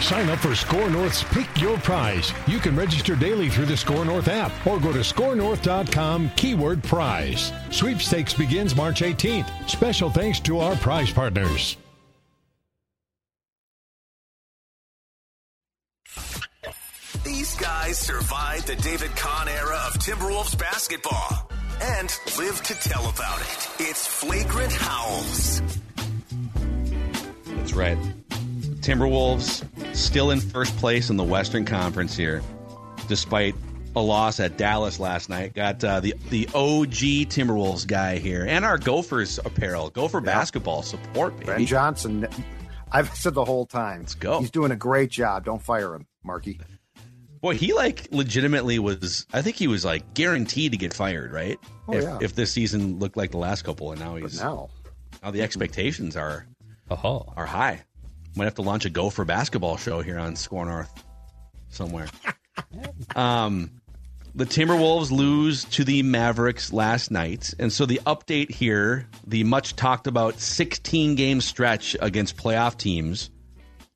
Sign up for Score North's Pick Your Prize. You can register daily through the Score North app or go to scorenorth.com keyword prize. Sweepstakes begins March 18th. Special thanks to our prize partners. These guys survived the David Kahn era of Timberwolves basketball and live to tell about it. It's Flagrant Howls. That's right. Timberwolves still in first place in the Western Conference here, despite a loss at Dallas last night. Got uh, the the OG Timberwolves guy here, and our Gophers apparel, Gopher basketball support. Baby. Ben Johnson, I've said the whole time. Let's go. He's doing a great job. Don't fire him, Marky. Boy, he like legitimately was. I think he was like guaranteed to get fired, right? Oh, if, yeah. if this season looked like the last couple, and now But he's now, now the expectations are Oh, are high. Might have to launch a Gopher basketball show here on Score North somewhere. um, the Timberwolves lose to the Mavericks last night, and so the update here, the much talked about 16 game stretch against playoff teams.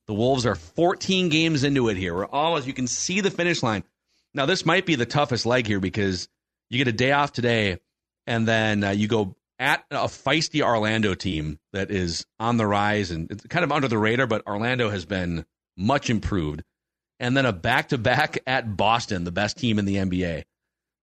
The Wolves are 14 games into it here. We're almost you can see the finish line. Now this might be the toughest leg here because you get a day off today, and then uh, you go at a feisty Orlando team that is on the rise and it's kind of under the radar, but Orlando has been much improved. And then a back to back at Boston, the best team in the NBA.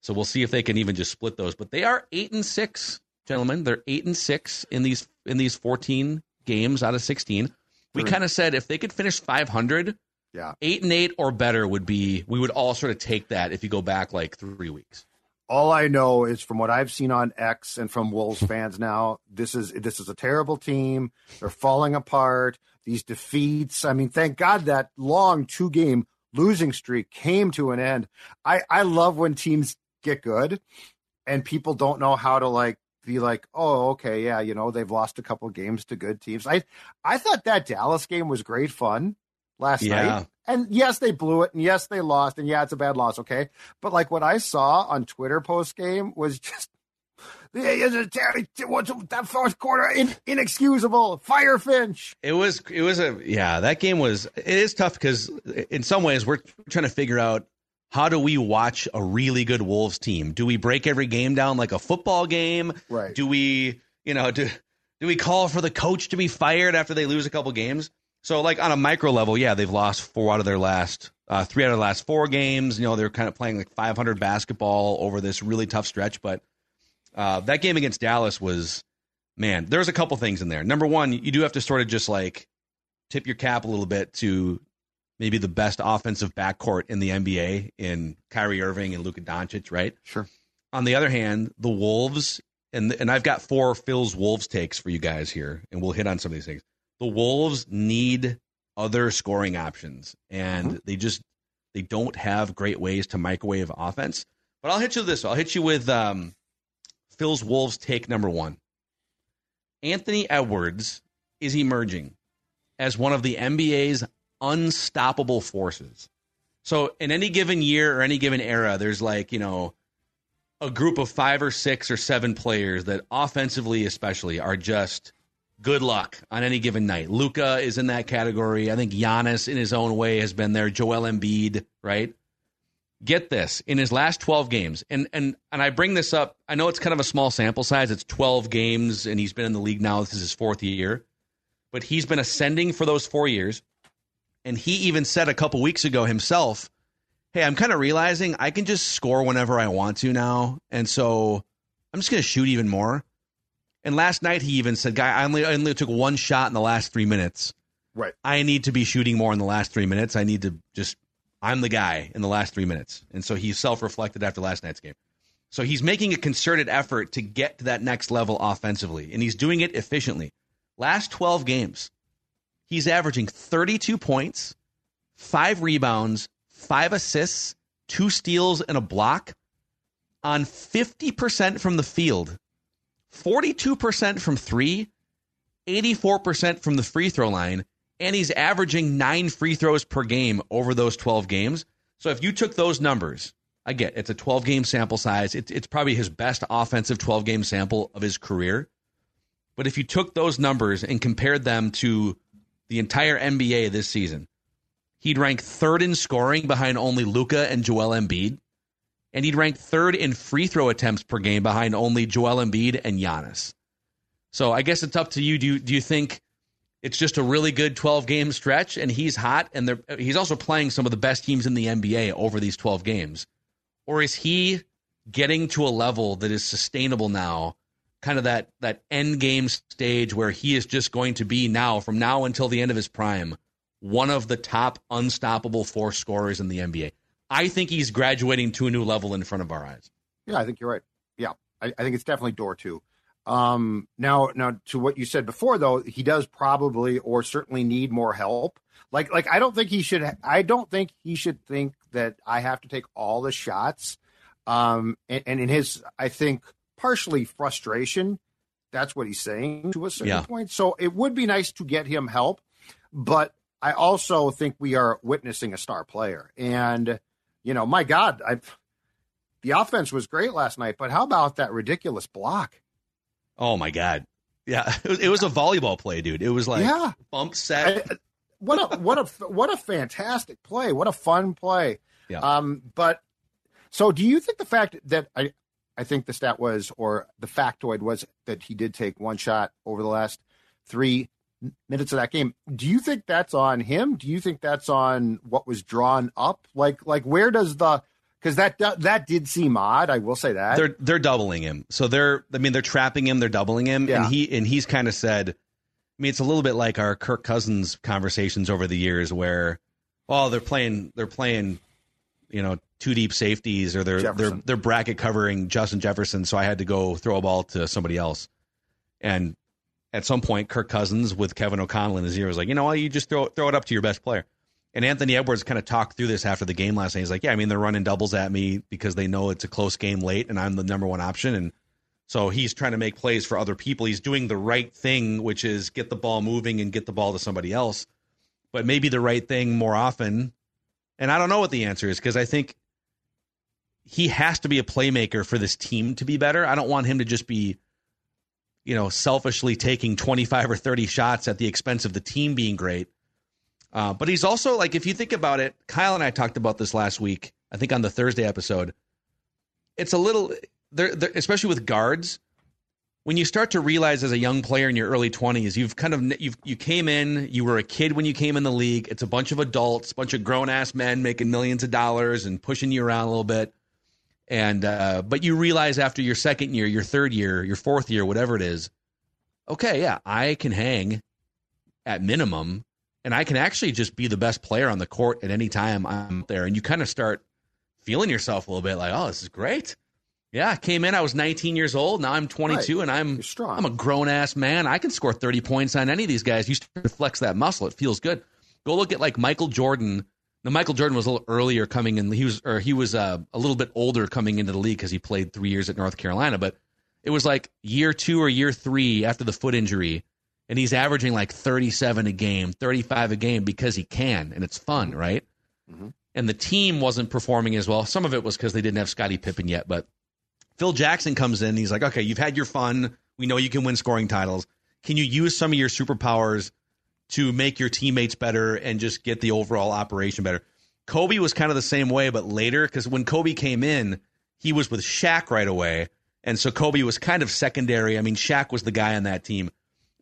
So we'll see if they can even just split those. But they are eight and six, gentlemen. They're eight and six in these in these 14 games out of 16. We hmm. kind of said if they could finish 500, yeah. eight and eight or better would be we would all sort of take that if you go back like three weeks. All I know is from what I've seen on X and from Wolves fans now, this is this is a terrible team. They're falling apart. These defeats. I mean, thank God that long two game losing streak came to an end. I I love when teams get good and people don't know how to like be like, oh, okay, yeah, you know, they've lost a couple games to good teams. I I thought that Dallas game was great fun last Yeah. night. And yes, they blew it, and yes, they lost, and yeah, it's a bad loss, okay. But like what I saw on Twitter post game was just that fourth quarter in, inexcusable. Fire Finch. It was it was a yeah that game was it is tough because in some ways we're trying to figure out how do we watch a really good Wolves team? Do we break every game down like a football game? Right. Do we you know do do we call for the coach to be fired after they lose a couple games? So like on a micro level, yeah, they've lost four out of their last uh, three out of the last four games. You know they're kind of playing like 500 basketball over this really tough stretch, but uh, that game against Dallas was man, there's a couple things in there. Number one, you do have to sort of just like tip your cap a little bit to maybe the best offensive backcourt in the NBA in Kyrie Irving and Luka Doncic, right? Sure. On the other hand, the Wolves and and I've got four Phil's Wolves takes for you guys here, and we'll hit on some of these things. The Wolves need other scoring options, and they just they don't have great ways to microwave offense. But I'll hit you with this. I'll hit you with um, Phil's Wolves take number one. Anthony Edwards is emerging as one of the NBA's unstoppable forces. So, in any given year or any given era, there's like, you know, a group of five or six or seven players that offensively, especially, are just good luck on any given night. Luka is in that category. I think Giannis, in his own way, has been there. Joel Embiid, right? Get this in his last 12 games, and and and I bring this up. I know it's kind of a small sample size. It's 12 games, and he's been in the league now. This is his fourth year, but he's been ascending for those four years. And he even said a couple weeks ago himself, "Hey, I'm kind of realizing I can just score whenever I want to now, and so I'm just going to shoot even more." And last night he even said, "Guy, I only, I only took one shot in the last three minutes. Right. I need to be shooting more in the last three minutes. I need to just, I'm the guy in the last three minutes. And so he self reflected after last night's game. So he's making a concerted effort to get to that next level offensively, and he's doing it efficiently. Last 12 games, he's averaging 32 points, five rebounds, five assists, two steals, and a block on 50% from the field, 42% from three, 84% from the free throw line, and he's averaging nine free throws per game over those 12 games. So if you took those numbers, I get it's a 12 game sample size. It's, it's probably his best offensive 12 game sample of his career. But if you took those numbers and compared them to the entire NBA this season, he'd rank third in scoring behind only Luka and Joel Embiid. And he'd rank third in free throw attempts per game behind only Joel Embiid and Giannis. So I guess it's up to you. Do you, do you think it's just a really good 12 game stretch and he's hot and he's also playing some of the best teams in the NBA over these 12 games? or is he getting to a level that is sustainable now? Kind of that that end game stage where he is just going to be now, from now until the end of his prime, one of the top unstoppable four scorers in the NBA. I think he's graduating to a new level in front of our eyes. Yeah, I think you're right. Yeah, I, I think it's definitely door two. Um, now, now to what you said before, though, he does probably or certainly need more help. Like, like I don't think he should. I don't think he should think that I have to take all the shots. Um, and, and in his, I think partially frustration. That's what he's saying to a certain yeah. point. So it would be nice to get him help, but I also think we are witnessing a star player. And you know, my God, I the offense was great last night, but how about that ridiculous block? Oh my God. Yeah, it was, it was a volleyball play, dude. It was like yeah. bump set. I, what a what a what a fantastic play! What a fun play! Yeah. Um, but so, do you think the fact that I I think the stat was or the factoid was that he did take one shot over the last three minutes of that game. Do you think that's on him? Do you think that's on what was drawn up? Like like where does the because that that did seem odd. I will say that they're they're doubling him. So they're I mean they're trapping him. They're doubling him, yeah. and he and he's kind of said I mean, it's a little bit like our Kirk Cousins conversations over the years, where oh, they're playing, they're playing, you know, two deep safeties, or they're Jefferson. they're they're bracket covering Justin Jefferson, so I had to go throw a ball to somebody else. And at some point, Kirk Cousins with Kevin O'Connell in his ear was like, you know what, you just throw throw it up to your best player. And Anthony Edwards kind of talked through this after the game last night. He's like, yeah, I mean, they're running doubles at me because they know it's a close game late, and I'm the number one option, and so he's trying to make plays for other people. He's doing the right thing, which is get the ball moving and get the ball to somebody else. But maybe the right thing more often. And I don't know what the answer is because I think he has to be a playmaker for this team to be better. I don't want him to just be, you know, selfishly taking 25 or 30 shots at the expense of the team being great. Uh, but he's also like, if you think about it, Kyle and I talked about this last week, I think on the Thursday episode. It's a little, they're, they're, especially with guards, when you start to realize as a young player in your early 20s, you've kind of you you came in, you were a kid when you came in the league. It's a bunch of adults, bunch of grown ass men making millions of dollars and pushing you around a little bit. And uh, but you realize after your second year, your third year, your fourth year, whatever it is, okay, yeah, I can hang at minimum, and I can actually just be the best player on the court at any time I'm there. And you kind of start feeling yourself a little bit like, oh, this is great. Yeah, I came in. I was 19 years old. Now I'm 22, right. and I'm strong. I'm a grown ass man. I can score 30 points on any of these guys. You start to flex that muscle. It feels good. Go look at like Michael Jordan. Now Michael Jordan was a little earlier coming in. He was or he was uh, a little bit older coming into the league because he played three years at North Carolina. But it was like year two or year three after the foot injury, and he's averaging like 37 a game, 35 a game because he can, and it's fun, right? Mm-hmm. And the team wasn't performing as well. Some of it was because they didn't have Scottie Pippen yet, but Phil Jackson comes in. He's like, okay, you've had your fun. We know you can win scoring titles. Can you use some of your superpowers to make your teammates better and just get the overall operation better? Kobe was kind of the same way, but later, because when Kobe came in, he was with Shaq right away. And so Kobe was kind of secondary. I mean, Shaq was the guy on that team.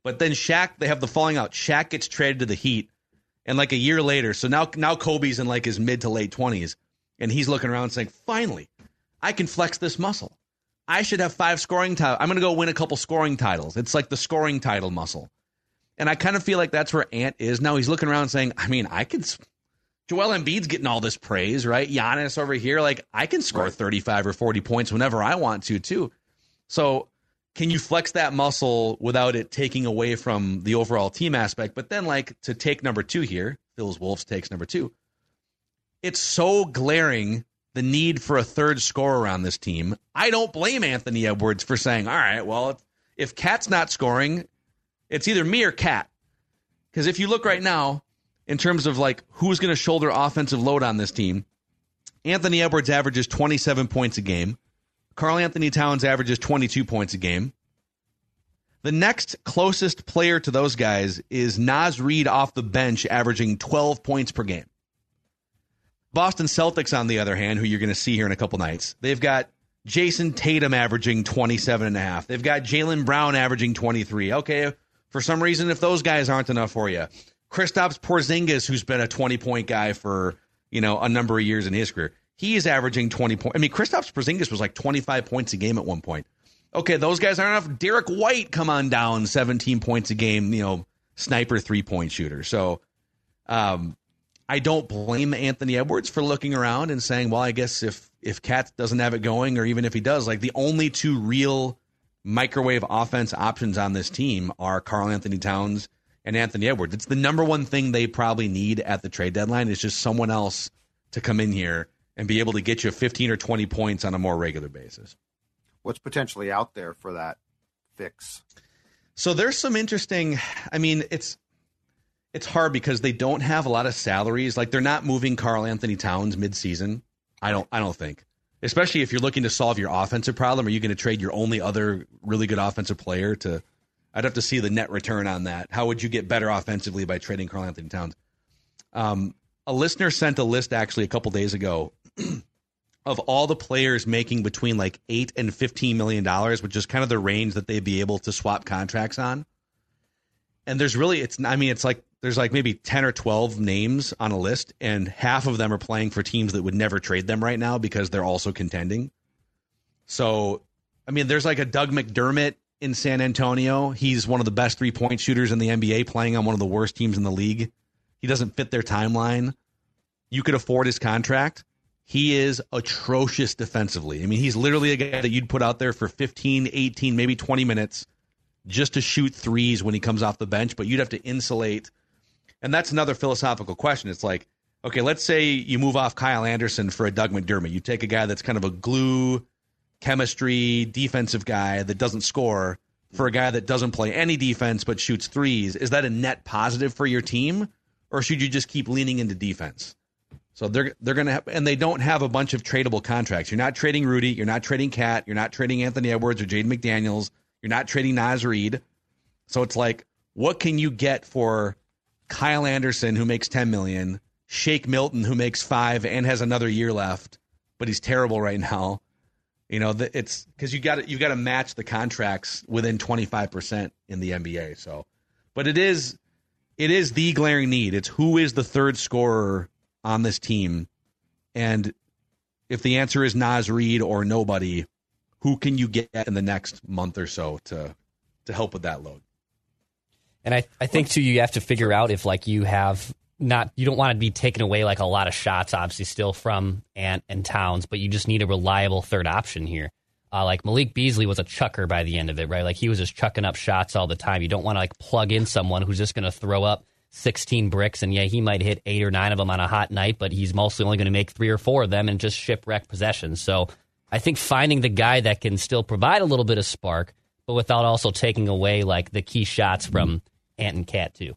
But then Shaq, they have the falling out. Shaq gets traded to the Heat. And like a year later, so now now Kobe's in like his mid to late 20s. And he's looking around saying, finally, I can flex this muscle. I should have five scoring titles. I'm to go win a couple scoring titles. It's like the scoring title muscle. And I kind of feel like that's where Ant is now. He's looking around saying, I mean, I could, Joel Embiid's getting all this praise, right? Giannis over here, like I can score right. 35 or 40 points whenever I want to, too. So can you flex that muscle without it taking away from the overall team aspect? But then, like, to take number two here, Phil's Wolves takes number two. It's so glaring the need for a third scorer on this team. I don't blame Anthony Edwards for saying, all right, well, if KAT's not scoring, it's either me or Cat. Because if you look right now, in terms of like who's going to shoulder offensive load on this team, Anthony Edwards averages 27 points a game. Karl-Anthony Towns averages 22 points a game. The next closest player to those guys is Naz Reid off the bench, averaging 12 points per game. Boston Celtics, on the other hand, who you're going to see here in a couple nights, they've got Jayson Tatum averaging 27 and a half. They've got Jaylen Brown averaging 23. Okay, for some reason, if those guys aren't enough for you, Kristaps Porzingis, who's been a 20 point guy for you know a number of years in his career, he is averaging 20 points. I mean, Kristaps Porzingis was like 25 points a game at one point. Okay, those guys aren't enough. Derrick White, come on down, 17 points a game. You know, sniper three point shooter. So, um, I don't blame Anthony Edwards for looking around and saying, well, I guess if if KAT doesn't have it going, or even if he does, like the only two real microwave offense options on this team are Karl-Anthony Towns and Anthony Edwards. It's the number one thing they probably need at the trade deadline is just someone else to come in here and be able to get you 15 or 20 points on a more regular basis. What's potentially out there for that fix? So there's some interesting. I mean, it's it's hard because they don't have a lot of salaries. Like they're not moving Karl-Anthony Towns midseason. I don't. I don't think. Especially if you're looking to solve your offensive problem, are you going to trade your only other really good offensive player to? I'd have to see the net return on that. How would you get better offensively by trading Karl-Anthony Towns? Um, a listener sent a list actually a couple days ago of all the players making between like eight and fifteen million dollars, which is kind of the range that they'd be able to swap contracts on. And there's really it's I mean it's like there's like maybe 10 or 12 names on a list and half of them are playing for teams that would never trade them right now because they're also contending. So, I mean, there's like a Doug McDermott in San Antonio. He's one of the best three-point shooters in the NBA playing on one of the worst teams in the league. He doesn't fit their timeline. You could afford his contract. He is atrocious defensively. I mean, he's literally a guy that you'd put out there for 15, 18, maybe 20 minutes just to shoot threes when he comes off the bench, but you'd have to insulate – and that's another philosophical question. It's like, okay, let's say you move off Kyle Anderson for a Doug McDermott. You take a guy that's kind of a glue, chemistry, defensive guy that doesn't score for a guy that doesn't play any defense but shoots threes. Is that a net positive for your team, or should you just keep leaning into defense? So they're they're gonna have, and they don't have a bunch of tradable contracts. You're not trading Rudy. You're not trading KAT. You're not trading Anthony Edwards or Jaden McDaniels. You're not trading Naz Reid. So it's like, what can you get for Kyle Anderson, who makes 10 million, Shake Milton, who makes five and has another year left, but he's terrible right now. You know, it's because you got you got to match the contracts within 25% in the NBA. So, but it is it is the glaring need. It's who is the third scorer on this team, and if the answer is Nas Reid or nobody, who can you get in the next month or so to to help with that load? And I, I think too, you have to figure out if like you have not, you don't want to be taking away like a lot of shots, obviously still from Ant and Towns, but you just need a reliable third option here. Uh, like Malik Beasley was a chucker by the end of it, right? Like he was just chucking up shots all the time. You don't want to like plug in someone who's just going to throw up 16 bricks and yeah, he might hit eight or nine of them on a hot night, but he's mostly only going to make three or four of them and just shipwreck possessions. So I think finding the guy that can still provide a little bit of spark, but without also taking away like the key shots from mm-hmm. Ant and Cat too.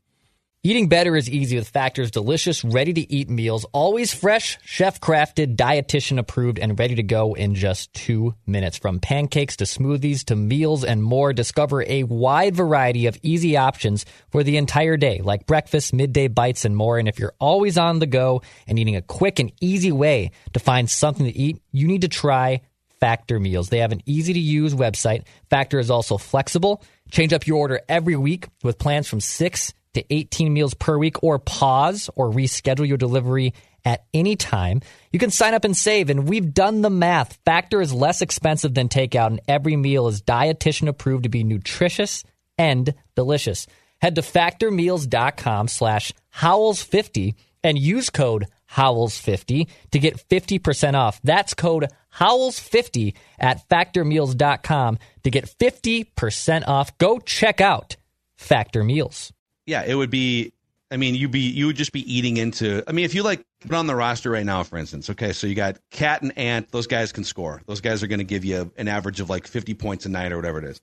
Eating better is easy with Factor's delicious, ready to eat meals, always fresh, chef crafted, dietitian approved, and ready to go in just two minutes. From pancakes to smoothies to meals and more, discover a wide variety of easy options for the entire day, like breakfast, midday bites, and more. And if you're always on the go and needing a quick and easy way to find something to eat, you need to try Factor Meals. They have an easy to use website. Factor is also flexible. Change up your order every week with plans from 6 to 18 meals per week or pause or reschedule your delivery at any time. You can sign up and save, and we've done the math. Factor is less expensive than takeout, and every meal is dietitian approved to be nutritious and delicious. Head to factormeals.com slash howls50 and use code howls50 to get 50% off. That's code howls50 at factormeals.com to get 50% off. Go check out Factor Meals. Yeah, it would be I mean, you'd be you would just be eating into. I mean, if you like put on the roster right now, for instance, okay, so you got Cat and Ant; those guys can score. Those guys are going to give you an average of like fifty points a night or whatever it is.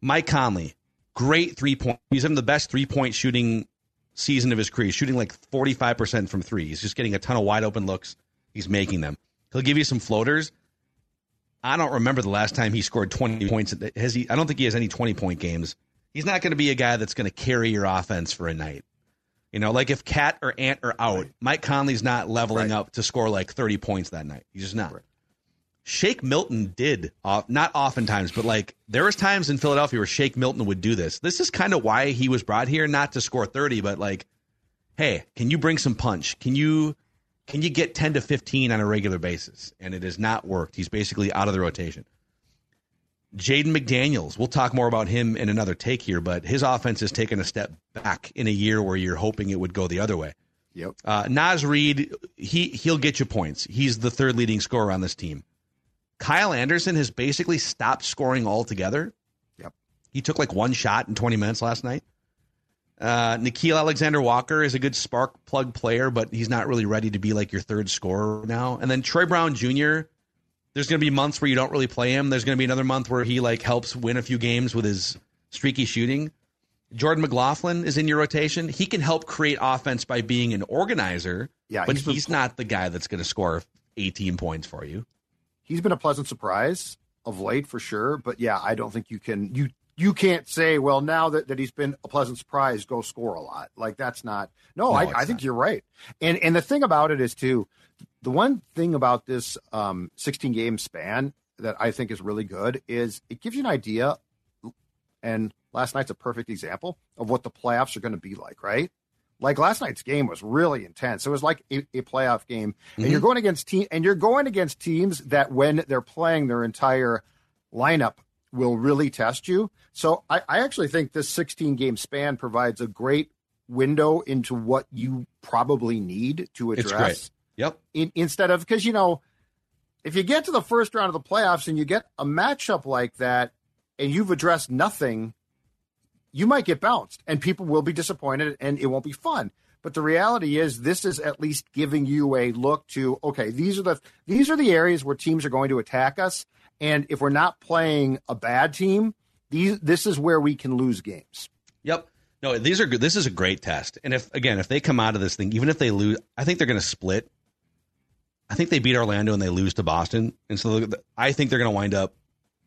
Mike Conley, great three point. He's in the best three point shooting season of his career. He's shooting like forty five percent from three. He's just getting a ton of wide open looks. He's making them. He'll give you some floaters. I don't remember the last time he scored twenty points. Has he? I don't think he has any twenty point games. He's not going to be a guy that's going to carry your offense for a night. You know, like if Cat or Ant are out, right. Mike Conley's not leveling right. up to score like 30 points that night. He's just not. Right. Shake Milton did, uh, not oftentimes, but like there was times in Philadelphia where Shake Milton would do this. This is kind of why he was brought here, not to score 30, but like, hey, can you bring some punch? Can you can you get 10 to 15 on a regular basis? And it has not worked. He's basically out of the rotation. Jaden McDaniels, we'll talk more about him in another take here, but his offense has taken a step back in a year where you're hoping it would go the other way. Yep. Uh, Naz Reid, he he'll get you points. He's the third leading scorer on this team. Kyle Anderson has basically stopped scoring altogether. Yep. He took like one shot in 20 minutes last night. Uh, Nickeil Alexander Walker is a good spark plug player, but he's not really ready to be like your third scorer now. And then Troy Brown Jr there's going to be months where you don't really play him. There's going to be another month where he like helps win a few games with his streaky shooting. Jordan McLaughlin is in your rotation. He can help create offense by being an organizer. Yeah, but he's, he's not the guy that's going to score 18 points for you. He's been a pleasant surprise of late for sure. But yeah, I don't think you can you you can't say, well, now that, that he's been a pleasant surprise, go score a lot. Like that's not. No, no I, I think not. you're right. And and the thing about it is too, the one thing about this um, 16 game span that I think is really good is it gives you an idea. And last night's a perfect example of what the playoffs are going to be like, right? Like last night's game was really intense. It was like a, a playoff game, mm-hmm. and you're going against team, and you're going against teams that when they're playing their entire lineup will really test you. So I, I actually think this 16 game span provides a great window into what you probably need to address. Yep. In, instead of because you know, if you get to the first round of the playoffs and you get a matchup like that, and you've addressed nothing, you might get bounced, and people will be disappointed, and it won't be fun. But the reality is, this is at least giving you a look to okay, these are the these are the areas where teams are going to attack us, and if we're not playing a bad team, these this is where we can lose games. Yep. No, these are good. This is a great test. And if again, if they come out of this thing, even if they lose, I think they're going to split. I think they beat Orlando and they lose to Boston, and so I think they're going to wind up.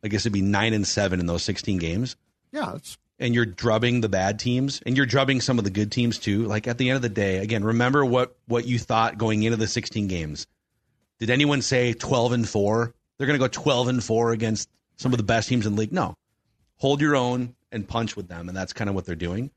I guess it'd be nine and seven in those sixteen games. Yeah, and you're drubbing the bad teams and you're drubbing some of the good teams too. Like at the end of the day, again, remember what what you thought going into the 16 games. Did anyone say 12 and 4? They're going to go 12 and 4 against some of the best teams in the league? No. Hold your own and punch with them and that's kind of what they're doing.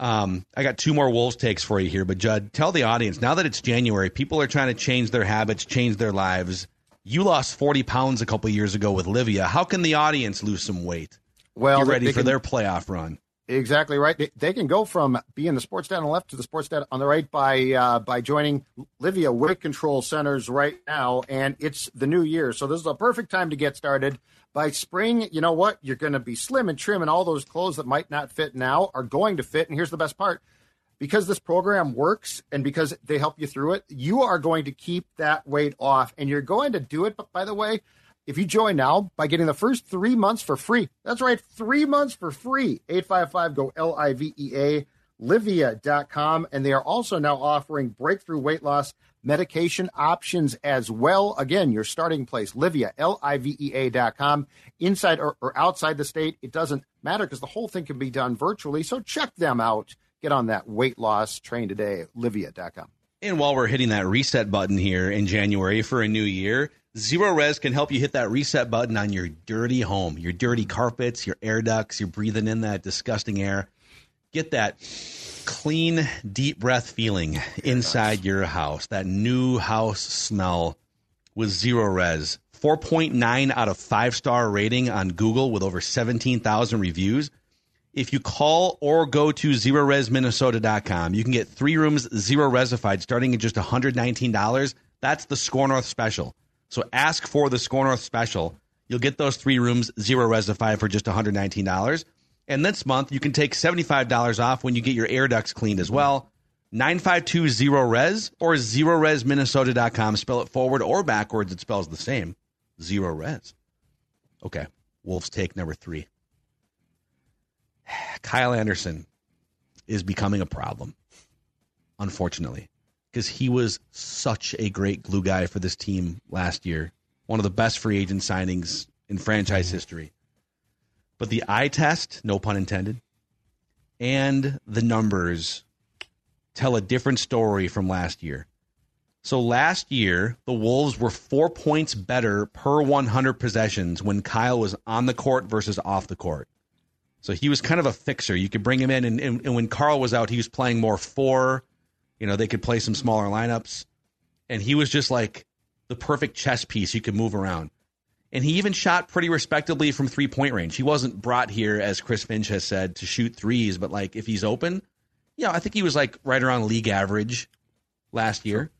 Um, I got two more Wolves takes for you here, but Judd, tell the audience now that it's January, people are trying to change their habits, change their lives. You lost 40 pounds a couple years ago with Livea. How can the audience lose some weight? Well, Get ready for can, their playoff run. Exactly right. They, they, can go from being the sports dad on the left to the sports dad on the right by uh, by joining Livea Weight Control Centers right now, and it's the new year, so this is a perfect time to get started. By spring, you know what? You're going to be slim and trim, and all those clothes that might not fit now are going to fit. And here's the best part because this program works and because they help you through it, you are going to keep that weight off. And you're going to do it, but by the way, if you join now by getting the first three months for free, that's right, three months for free. 855 go L I V E A, Livea.com. And they are also now offering breakthrough weight loss medication options as well. Again, your starting place, Livea, L-I-V-E-A dot com. Inside or, or outside the state, it doesn't matter because the whole thing can be done virtually. So check them out. Get on that weight loss train today, Livea.com. And while we're hitting that reset button here in January for a new year, Zerorez can help you hit that reset button on your dirty home, your dirty carpets, your air ducts, you're breathing in that disgusting air. Get that clean, deep breath feeling inside your house. That new house smell with Zerorez. 4.9 out of 5 star rating on Google with over 17,000 reviews. If you call or go to zerorezminnesota.com, you can get three rooms zero resified starting at just $119. That's the Score North special. So ask for the Score North special. You'll get those three rooms zero resified for just $119. And this month, you can take $75 off when you get your air ducts cleaned as well. 952-0-RES or zerorezminnesota.com. Spell it forward or backwards. It spells the same. Zerorez. Okay. Wolves take number three. Kyle Anderson is becoming a problem, unfortunately, because he was such a great glue guy for this team last year. One of the best free agent signings in franchise history. But the eye test, no pun intended, and the numbers tell a different story from last year. So last year, the Wolves were four points better per 100 possessions when Kyle was on the court versus off the court. So he was kind of a fixer. You could bring him in, and, and, and when Karl was out, he was playing more four. You know, they could play some smaller lineups. And he was just like the perfect chess piece you could move around. And he even shot pretty respectably from three point range. He wasn't brought here, as Chris Finch has said, to shoot threes, but like if he's open, yeah, I think he was like right around league average last year.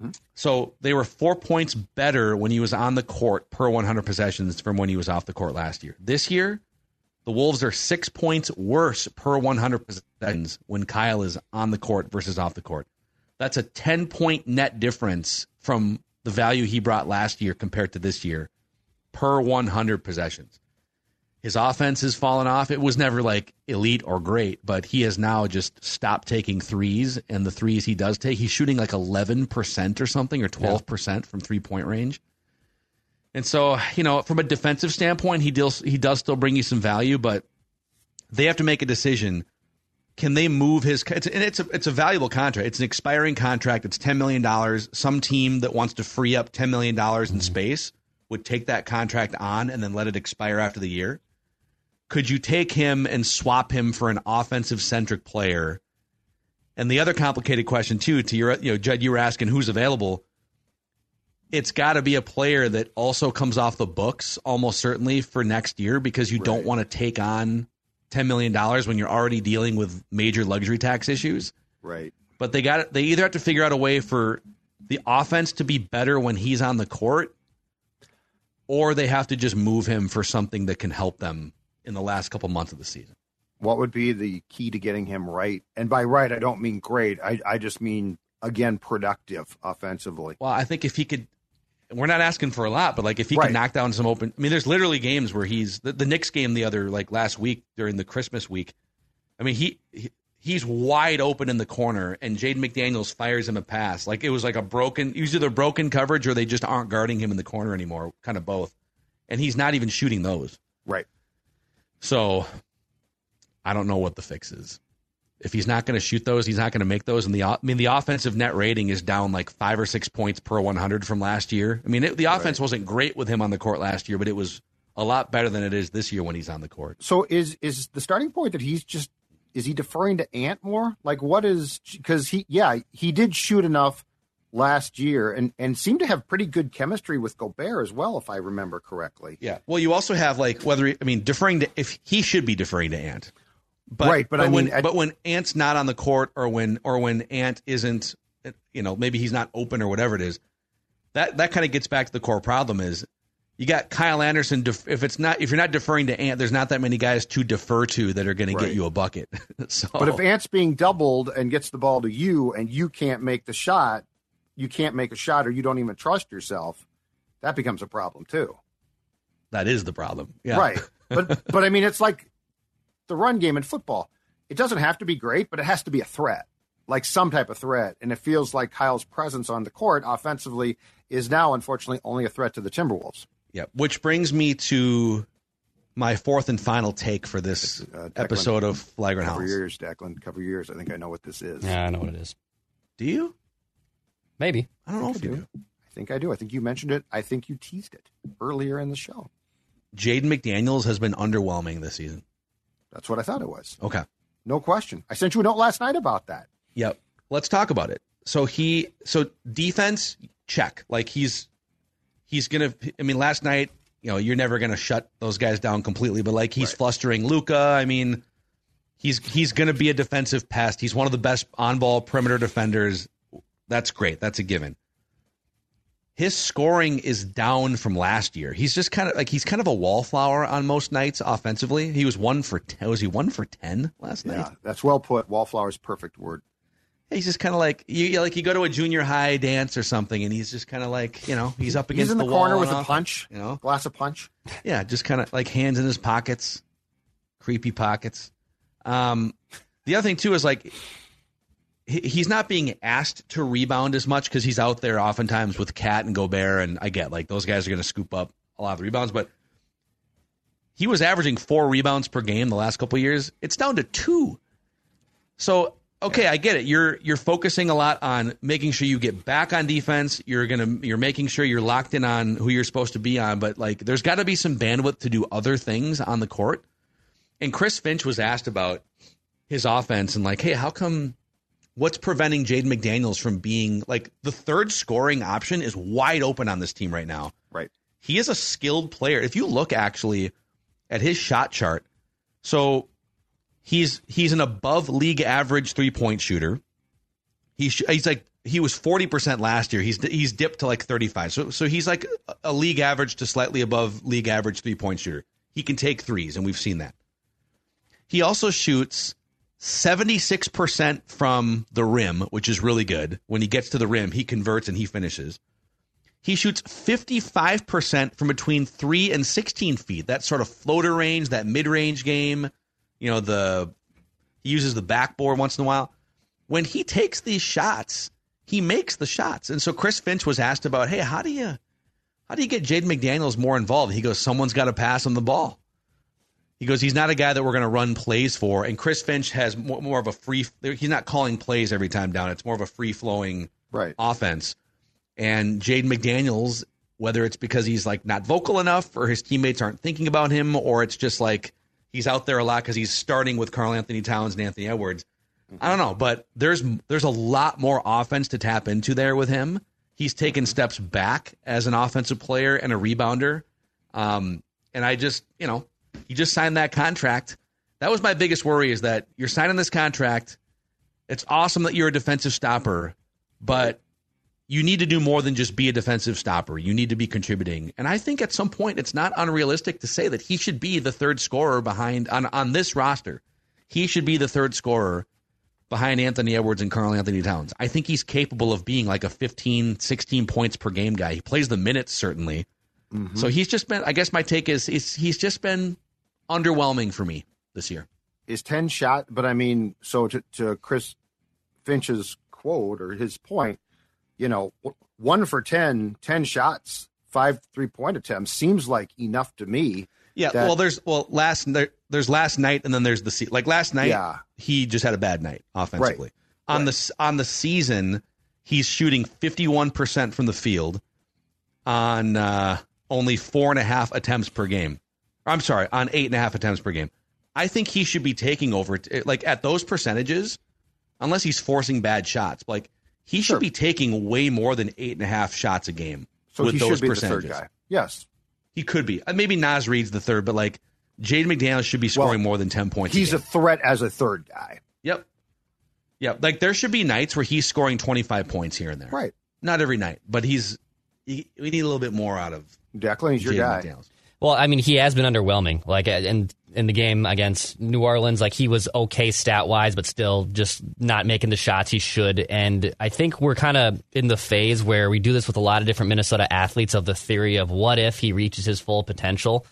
Mm-hmm. So they were four points better when he was on the court per 100 possessions from when he was off the court last year. This year, the Wolves are six points worse per 100 possessions when Kyle is on the court versus off the court. That's a 10 point net difference from the value he brought last year compared to this year per 100 possessions. His offense has fallen off. It was never like elite or great, but he has now just stopped taking threes. And the threes he does take, he's shooting like 11% or something or 12% yeah. from three point range. And so, you know, from a defensive standpoint, he deals, he does still bring you some value, but they have to make a decision. Can they move his? It's, and it's a it's a valuable contract. It's an expiring contract. It's ten million dollars. Some team that wants to free up ten million dollars in mm-hmm. space would take that contract on and then let it expire after the year could you take him and swap him for an offensive centric player? And the other complicated question too, to your you know, Judd, you were asking who's available. It's got to be a player that also comes off the books almost certainly for next year because you right. don't want to take on ten million dollars when you're already dealing with major luxury tax issues. Right. But they got they either have to figure out a way for the offense to be better when he's on the court, or they have to just move him for something that can help them in the last couple months of the season. What would be the key to getting him right? And by right, I don't mean great. I, I just mean again productive offensively. Well, I think if he could, we're not asking for a lot, but like if he right. could knock down some open. I mean, there's literally games where he's the, the Knicks game the other like last week during the Christmas week. I mean, he, he he's wide open in the corner, and Jaden McDaniels fires him a pass. Like it was like a broken, either broken coverage or they just aren't guarding him in the corner anymore. Kind of both, and he's not even shooting those. Right. So I don't know what the fix is. If he's not going to shoot those, he's not going to make those. And the I mean, the offensive net rating is down like five or six points per 100 from last year. I mean, it, the offense right. wasn't great with him on the court last year, but it was a lot better than it is this year when he's on the court. So is is the starting point that he's just is he deferring to Ant more? Like what is because he yeah he did shoot enough last year and and seemed to have pretty good chemistry with Gobert as well, if I remember correctly. Yeah. Well, you also have like whether I mean deferring to if he should be deferring to Ant. But, right, but, but I when mean, I, but when Ant's not on the court or when or when Ant isn't, you know, maybe he's not open or whatever it is, that that kind of gets back to the core problem is you got Kyle Anderson. If it's not if you're not deferring to Ant, there's not that many guys to defer to that are going right. to get you a bucket. so, but if Ant's being doubled and gets the ball to you and you can't make the shot, you can't make a shot or you don't even trust yourself, that becomes a problem too. That is the problem. Yeah. Right. But but I mean it's like the run game in football. It doesn't have to be great, but it has to be a threat. Like some type of threat. And it feels like Kyle's presence on the court offensively is now unfortunately only a threat to the Timberwolves. Yeah, which brings me to my fourth and final take for this uh, Declan, episode of Flagrant cover House. Cover years, Declan. Cover years. I think I know what this is. Yeah, I know what it is. Do you? Maybe. I don't know if you do. I think I do. I think you mentioned it. I think you teased it earlier in the show. Jaden McDaniels has been underwhelming this season. That's what I thought it was. Okay. No question. I sent you a note last night about that. Yep. Let's talk about it. So he so defense check. Like he's he's gonna I mean last night, you know, you're never gonna shut those guys down completely, but like he's right. flustering Luka. I mean, He's he's going to be a defensive pest. He's one of the best on ball perimeter defenders. That's great. That's a given. His scoring is down from last year. He's just kind of like he's kind of a wallflower on most nights offensively. He was one for ten. Was he one for ten last night? Yeah, night? that's well put. Wallflower's perfect word. He's just kind of like you like you go to a junior high dance or something, and he's just kind of like you know he's up against He's in the, wall corner with a off, punch, You know, glass of punch. yeah, just kind of like hands in his pockets, creepy pockets. Um, the other thing too is like he, he's not being asked to rebound as much because he's out there oftentimes with Cat and Gobert, and I get like those guys are going to scoop up a lot of the rebounds, but he was averaging four rebounds per game the last couple of years. It's down to two. So okay, I get it. You're you're focusing a lot on making sure you get back on defense. You're gonna you're making sure you're locked in on who you're supposed to be on. But like, there's got to be some bandwidth to do other things on the court. And Chris Finch was asked about his offense and like, hey, how come? What's preventing Jaden McDaniels from being like the third scoring option is wide open on this team right now. Right. He is a skilled player. If you look actually at his shot chart, so he's he's an above league average three point shooter. He's he's like he was forty percent last year. He's he's dipped to like thirty five. So so he's like a league average to slightly above league average three point shooter. He can take threes, and we've seen that. He also shoots. 76% from the rim, which is really good. When he gets to the rim, he converts and he finishes. He shoots 55% from between 3 and 16 feet. That sort of floater range, that mid range game. You know, the he uses the backboard once in a while. When he takes these shots, he makes the shots. And so Chris Finch was asked about, hey, how do you how do you get Jaden McDaniels more involved? He goes, someone's got to pass him the ball. He goes, he's not a guy that we're going to run plays for. And Chris Finch has more, more of a free. He's not calling plays every time down. It's more of a free flowing Right. offense. And Jaden McDaniels, whether it's because he's like not vocal enough or his teammates aren't thinking about him, or it's just like he's out there a lot because he's starting with Karl-Anthony Towns and Anthony Edwards. I don't know, but there's there's a lot more offense to tap into there with him. He's taken steps back as an offensive player and a rebounder. Um, and I just, you know, he just signed that contract. That was my biggest worry is that you're signing this contract. It's awesome that you're a defensive stopper, but you need to do more than just be a defensive stopper. You need to be contributing. And I think at some point it's not unrealistic to say that he should be the third scorer behind on, on this roster. He should be the third scorer behind Anthony Edwards and Karl-Anthony Towns. I think he's capable of being like a 15, 16 points per game guy. He plays the minutes certainly. Mm-hmm. So he's just been I guess my take is, is he's just been underwhelming for me this year. Is 10 shot, but I mean, so to, to Chris Finch's quote or his point, you know, one for 10, 10 shots, five three point attempts seems like enough to me. Yeah, that- well, there's well last there, there's last night, and then there's the se- like last night. Yeah. he just had a bad night offensively. Right. On the on the season, he's shooting 51 percent from the field on uh, only four and a half attempts per game. I'm sorry, on eight and a half attempts per game. I think he should be taking over t- like at those percentages, unless he's forcing bad shots. Like he should be taking way more than eight and a half shots a game So with he those should be the percentages. third guy. Yes. He could be. Uh, Maybe Naz Reid's the third, but like Jaden McDaniels should be scoring Well, more than 10 points. He's a a threat as a third guy. Yep. Yep. Like there should be nights where he's scoring 25 points here and there. Right. Not every night, but he's he, we need a little bit more out of Declan, he's your Jaden guy. McDaniels. Well, I mean, he has been underwhelming. Like, uh, in in the game against New Orleans, like he was okay stat wise, but still just not making the shots he should. And I think we're kind of in the phase where we do this with a lot of different Minnesota athletes of the theory of what if he reaches his full potential.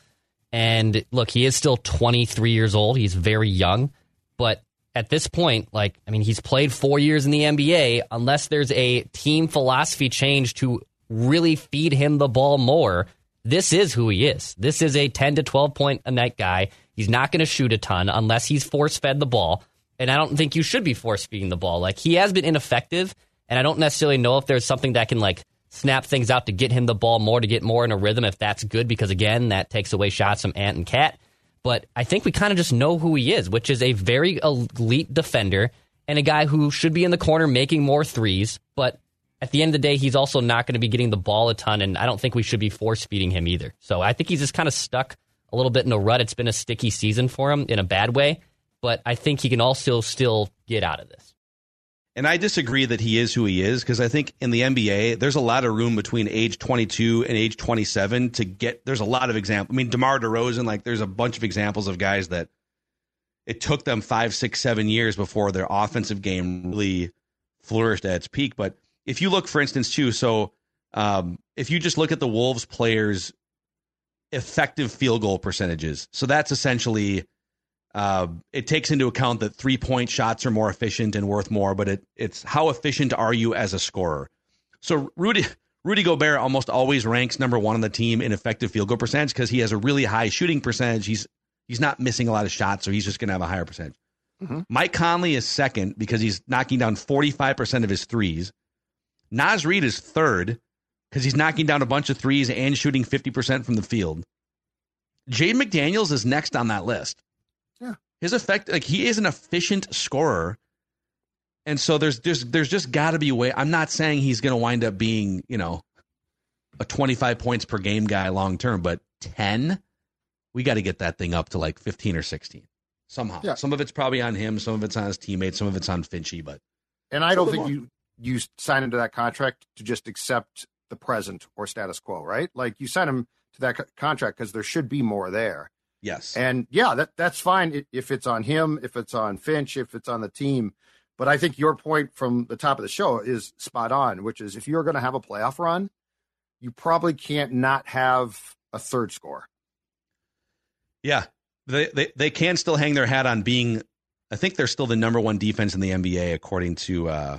And look, he is still 23 years old. He's very young, but at this point, like, I mean, he's played four years in the NBA. Unless there's a team philosophy change to really feed him the ball more, this is who he is. This is a 10 to 12 point a night guy. He's not going to shoot a ton unless he's force fed the ball. And I don't think you should be force feeding the ball. Like, he has been ineffective. And I don't necessarily know if there's something that can, like, snap things out to get him the ball more, to get more in a rhythm, if that's good, because again, that takes away shots from Ant and Cat. But I think we kind of just know who he is, which is a very elite defender and a guy who should be in the corner making more threes. But at the end of the day, he's also not going to be getting the ball a ton, and I don't think we should be force feeding him either. So I think he's just kind of stuck a little bit in a rut. It's been a sticky season for him in a bad way. but I think he can also still get out of this. And I disagree that he is who he is because I think in the NBA, there's a lot of room between age 22 and age 27 to get. There's a lot of examples. I mean, DeMar DeRozan, like, there's a bunch of examples of guys that it took them five, six, seven years before their offensive game really flourished at its peak. But if you look, for instance, too, so um, if you just look at the Wolves players' effective field goal percentages, so that's essentially uh, it takes into account that three point shots are more efficient and worth more, but it, it's how efficient are you as a scorer. So Rudy Rudy Gobert almost always ranks number one on the team in effective field goal percentage because he has a really high shooting percentage. He's he's not missing a lot of shots, so he's just going to have a higher percentage. Mm-hmm. Mike Conley is second because he's knocking down 45% of his threes. Naz Reid is third because he's knocking down a bunch of threes and shooting 50% from the field. Jaden McDaniels is next on that list. Yeah. His effect, like he is an efficient scorer. And so there's there's there's just got to be a way. I'm not saying he's going to wind up being, you know, a 25 points per game guy long term, but 10, we got to get that thing up to like 15 or 16 somehow. Yeah. Some of it's probably on him, some of it's on his teammates, some of it's on Finchy, but And I don't think you you sign into that contract to just accept the present or status quo, right? Like you sign him to that co- contract because there should be more there. Yes. And yeah, that that's fine if it's on him, if it's on Finch, if it's on the team. But I think your point from the top of the show is spot on, which is if you're going to have a playoff run, you probably can't not have a third score. Yeah. They, they they can still hang their hat on being I think they're still the number one defense in the NBA according to uh,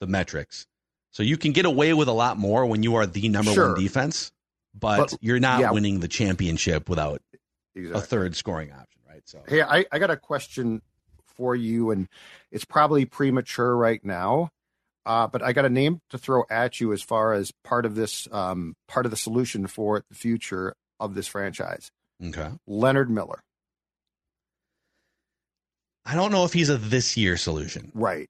the metrics. So you can get away with a lot more when you are the number sure. one defense, but, but you're not yeah. winning the championship without exactly. a third scoring option, right? So hey, I, I got a question for you, and it's probably premature right now, uh, but I got a name to throw at you as far as part of this um, part of the solution for the future of this franchise. Okay, Leonard Miller. I don't know if he's a this year solution. Right.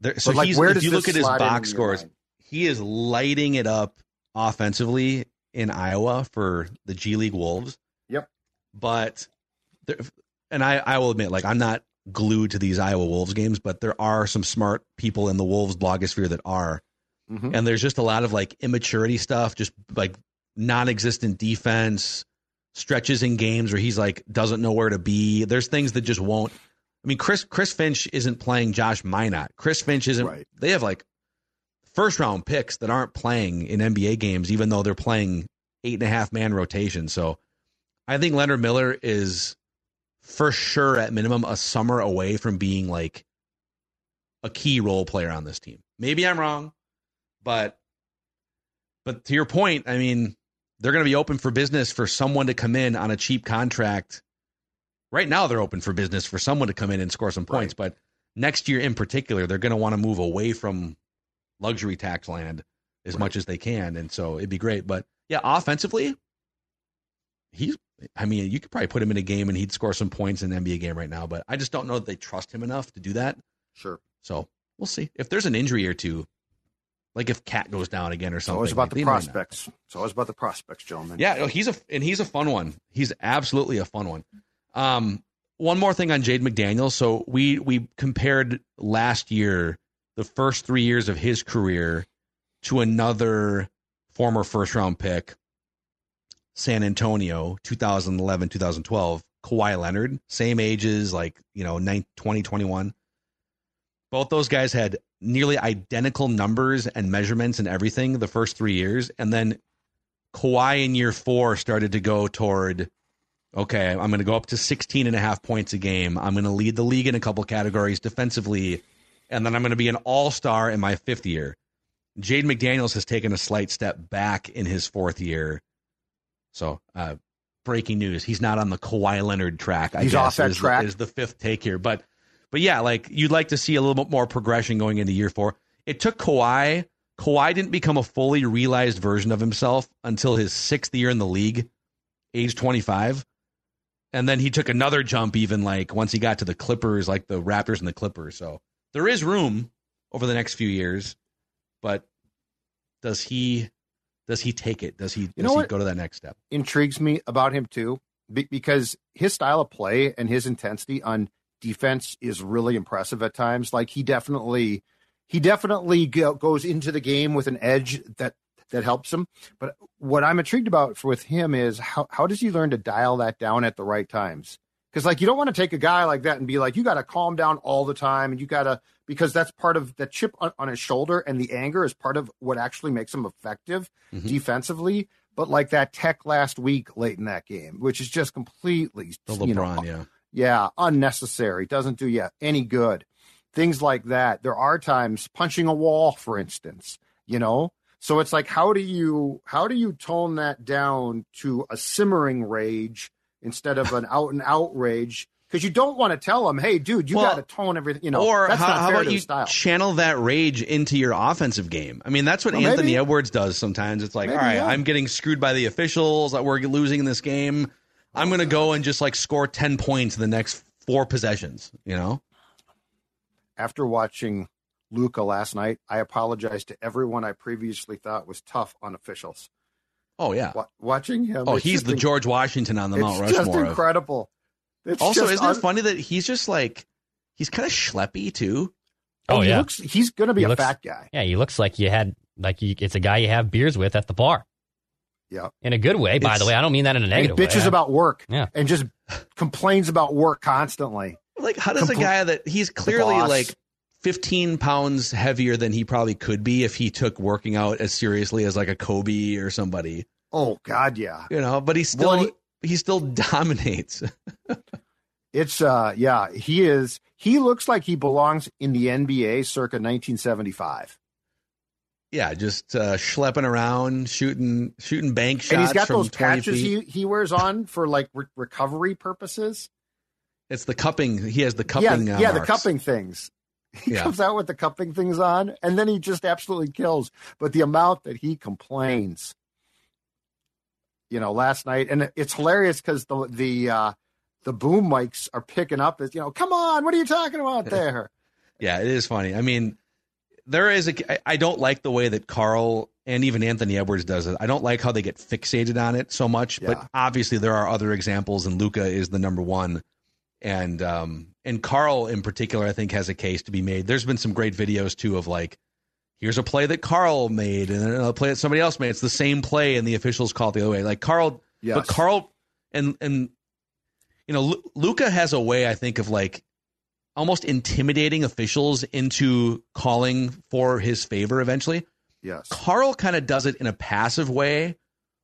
There, so like, if you look at his box scores, he is lighting it up offensively in Iowa for the G League Wolves. Yep. But there, and I, I will admit, like I'm not glued to these Iowa Wolves games, but there are some smart people in the Wolves blogosphere that are. Mm-hmm. And there's just a lot of like immaturity stuff, just like non-existent defense, stretches in games where he's like doesn't know where to be. There's things that just won't. I mean, Chris Chris Finch isn't playing Josh Minott. Chris Finch isn't. Right. They have like first round picks that aren't playing in NBA games, even though they're playing eight and a half man rotation. So I think Leonard Miller is for sure at minimum a summer away from being like a key role player on this team. Maybe I'm wrong, but but to your point, I mean, they're going to be open for business for someone to come in on a cheap contract. Right now, they're open for business for someone to come in and score some points, right. but next year in particular, they're going to want to move away from luxury tax land as right. much as they can, and so it'd be great. But yeah, offensively, he's I mean, you could probably put him in a game and he'd score some points in an NBA game right now, but I just don't know that they trust him enough to do that. Sure. So we'll see. If there's an injury or two, like if KAT goes down again or something. It's always about like, the prospects. It's always about the prospects, gentlemen. Yeah, he's a and he's a fun one. He's absolutely a fun one. Um, one more thing on Jaden McDaniel. So we we compared last year the first three years of his career to another former first round pick San Antonio, 2011, 2012, Kawhi Leonard, same ages, like, you know, 2021. Both those guys had nearly identical numbers and measurements and everything the first three years. And then Kawhi in year four started to go toward, okay, I'm going to go up to 16 and a half points a game. I'm going to lead the league in a couple categories defensively. And then I'm going to be an all star in my fifth year. Jaden McDaniels has taken a slight step back in his fourth year so, uh, breaking news: he's not on the Kawhi Leonard track. I he's guess, off that is, track. Is the fifth take here, but but yeah, like you'd like to see a little bit more progression going into year four. It took Kawhi. Kawhi didn't become a fully realized version of himself until his sixth year in the league, age 25. And then he took another jump, even like once he got to the Clippers, like the Raptors and the Clippers. So there is room over the next few years, but does he does he take it? Does he, you does he go to that next step? Intrigues me about him too, because his style of play and his intensity on defense is really impressive at times. Like he definitely, he definitely go, goes into the game with an edge that that helps him. But what I'm intrigued about with him is how how does he learn to dial that down at the right times? Because like you don't want to take a guy like that and be like, you got to calm down all the time, and you got to because that's part of the chip on, on, his shoulder and the anger is part of what actually makes him effective mm-hmm. defensively. But like that tech last week late in that game, which is just completely the LeBron, know, yeah, yeah, unnecessary. Doesn't do you any good. Things like that. There are times punching a wall, for instance. You know, so it's like how do you how do you tone that down to a simmering rage instead of an out and out rage? Because you don't want to tell them, "Hey, dude, you well, got to tone everything." You know, or that's how, how about you style. channel that rage into your offensive game? I mean, that's what well, Anthony maybe. Edwards does sometimes. It's like, maybe, all right, yeah. I'm getting screwed by the officials. That we're losing this game. I'm going to go and just like score ten points in the next four possessions. You know. After watching Luka last night, I apologize to everyone I previously thought was tough on officials. Oh yeah, watching him. Oh, he's the George Washington on the Mount Rushmore. Just incredible. It's also, isn't un- it funny that he's just like he's kind of schleppy too? Oh, oh, he yeah, looks, he's going to be he a looks, fat guy. Yeah, he looks like you had like you, it's a guy you have beers with at the bar. Yeah, in a good way. By it's, the way, I don't mean that in a negative. He bitches way. about work. Yeah, and just complains about work constantly. Like, how does Compl- a guy that he's clearly like 15 pounds heavier than he probably could be if he took working out as seriously as like a Kobe or somebody. Oh God, yeah. You know, but he still well, he, he still dominates. it's uh yeah, he is he looks like he belongs in the NBA circa 1975. Yeah, just uh, schlepping around, shooting shooting bank shots. And he's got those patches he, he wears on for like re- recovery purposes. It's the cupping. He has the cupping. Yeah, uh, yeah, the cupping things. He yeah. comes out with the cupping things on, and then he just absolutely kills. But the amount that he complains, you know, last night, and it's hilarious because the the uh, the boom mics are picking up as you know, come on, what are you talking about there? yeah, it is funny. I mean, there is a. I don't like the way that Karl and even Anthony Edwards does it. I don't like how they get fixated on it so much. Yeah. But obviously, there are other examples, and Luka is the number one and um, and Karl in particular, I think has a case to be made. There's been some great videos too of like, here's a play that Karl made and then a play that somebody else made. It's the same play, and the officials call it the other way. Like Karl, yes. but Karl and and you know L- Luka has a way I think of like almost intimidating officials into calling for his favor eventually. Yes, Karl kind of does it in a passive way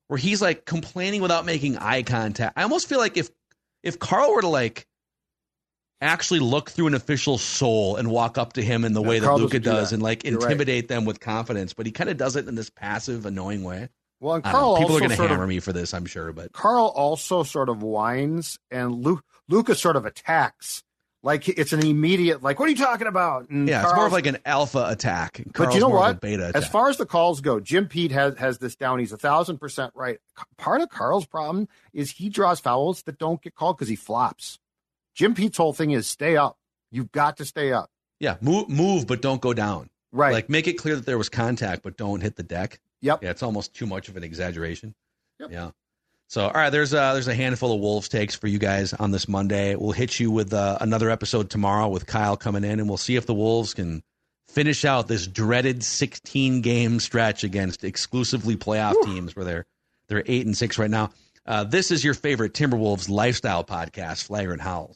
where he's like complaining without making eye contact. I almost feel like if if Carl were to like actually look through an official soul and walk up to him in the yeah, way that Luka does that. and like You're intimidate right. them with confidence, but he kind of does it in this passive, annoying way. Well, and Karl people are going to hammer of, me for this, I'm sure, but Karl also sort of whines, and Luke Luka sort of attacks. Like it's an immediate, like, what are you talking about? And yeah, Karl's, it's more of like an alpha attack. Karl's but you know what? beta attack. As far as the calls go, Jim Pete has has this down. He's a thousand percent right. Part of Karl's problem is he draws fouls that don't get called because he flops. Jim Pete's whole thing is stay up. You've got to stay up. Yeah, move, move, but don't go down. Right. Like make it clear that there was contact, but don't hit the deck. Yep. Yeah, it's almost too much of an exaggeration. Yep. Yeah. So, all right, there's a, there's a handful of Wolves takes for you guys on this Monday. We'll hit you with uh, another episode tomorrow with Kyle coming in, and we'll see if the Wolves can finish out this dreaded 16 game stretch against exclusively playoff Whew. teams where they're they're eight and six right now. Uh, this is your favorite Timberwolves lifestyle podcast, Flagrant Howls.